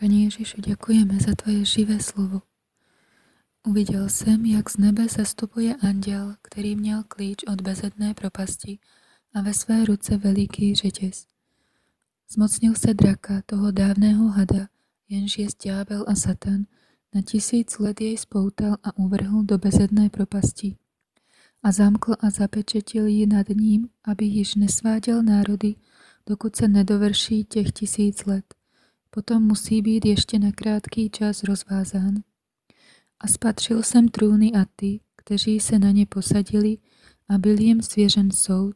Pani Ježišu, ďakujeme za Tvoje živé slovo. Uvidel jsem, jak z nebe zastupuje anděl, který měl klíč od bezedné propasti a ve své ruce veliký řetěz. Zmocnil se draka, toho dávného hada, jenž je ďábel a satan, na tisíc let jej spoutal a uvrhl do bezedné propasti. A zamkl a zapečetil ji nad ním, aby již nesváděl národy, dokud se nedovrší těch tisíc let. Potom musí být ještě na krátký čas rozvázán. A spatřil jsem trůny a ty, kteří se na ně posadili a byl jim svěřen soud.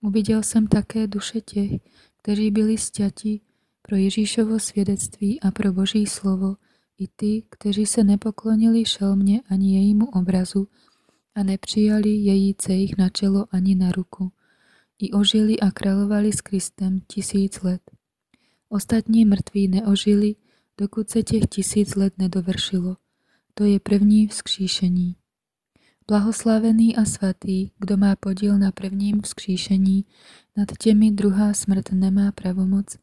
Uviděl jsem také duše těch, kteří byli stěti pro Ježíšovo svědectví a pro Boží slovo, i ty, kteří se nepoklonili šelmě ani jejímu obrazu a nepřijali její cejch na čelo ani na ruku. I ožili a královali s Kristem tisíc let. Ostatní mrtví neožili, dokud se těch tisíc let nedovršilo. To je první vzkříšení. Blahoslavený a svatý, kdo má podíl na prvním vzkříšení, nad těmi druhá smrt nemá pravomoc,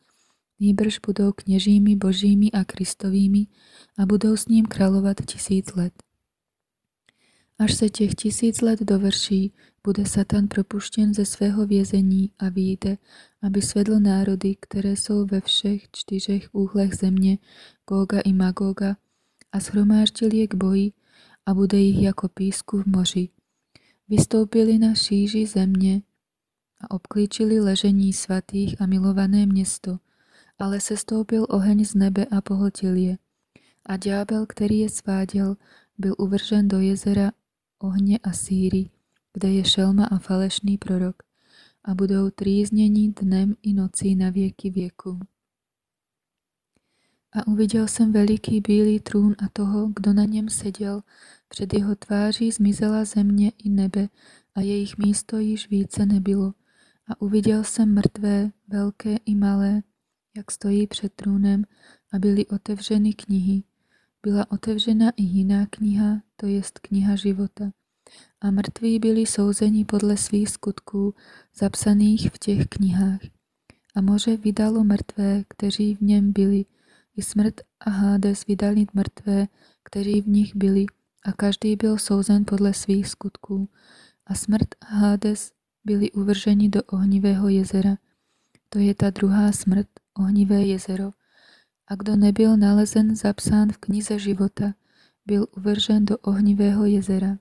nýbrž budou kněžími božími a kristovými a budou s ním kráľovať tisíc let. Až se těch tisíc let dovrší, bude Satan propuštěn ze svého vězení a vyjde, aby svedl národy, které jsou ve všech čtyřech úhlech země, Góga i Magóga, a shromáždil je k boji a bude jich jako písku v moři. Vystoupili na šíži země a obklíčili ležení svatých a milované město, ale se stoupil oheň z nebe a pohltil je. A ďábel, který je sváděl, byl uvržen do jezera ohně a síry, kde je šelma a falešný prorok a budou trýznění dnem i nocí na věky věku. A uviděl jsem veliký bílý trůn a toho, kdo na něm seděl. Před jeho tváří zmizela země i nebe a jejich místo již více nebylo. A uviděl jsem mrtvé, velké i malé, jak stojí před trůnem a byly otevřeny knihy. Byla otevřena i jiná kniha, to jest kniha života. A mrtví byli souzeni podle svých skutků, zapsaných v těch knihách. A moře vydalo mrtvé, kteří v něm byli, i smrt a Hades vydali mrtvé, kteří v nich byli, a každý byl souzen podle svých skutků. A smrt a Hades byli uvrženi do ohnivého jezera. To je ta druhá smrt, ohnivé jezero. A kdo nebyl nalezen zapsán v knize života, byl uvržen do ohnivého jezera.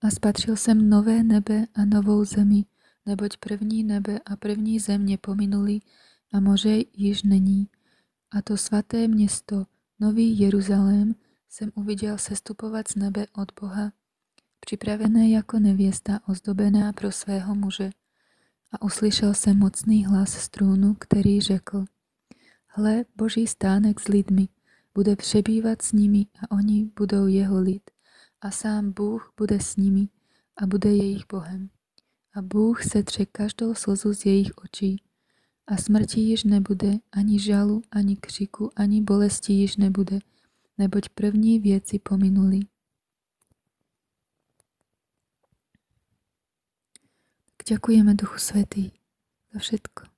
A spatřil jsem nové nebe a novou zemi, neboť první nebe a první země pominuli a moře již není. A to svaté město, nový Jeruzalém, jsem uviděl sestupovat z nebe od Boha, připravené jako nevěsta ozdobená pro svého muže. A uslyšel jsem mocný hlas z trůnu, který řekl, Hle, Boží stánek s lidmi, bude přebývat s nimi a oni budou jeho lid. A sám Bůh bude s nimi a bude jejich Bohem. A Bůh setře každou slzu z jejich očí a smrti již nebude, ani žalu, ani křiku, ani bolesti již nebude, neboť první věci pominuli. Ďakujeme Duchu Svetý za všetko.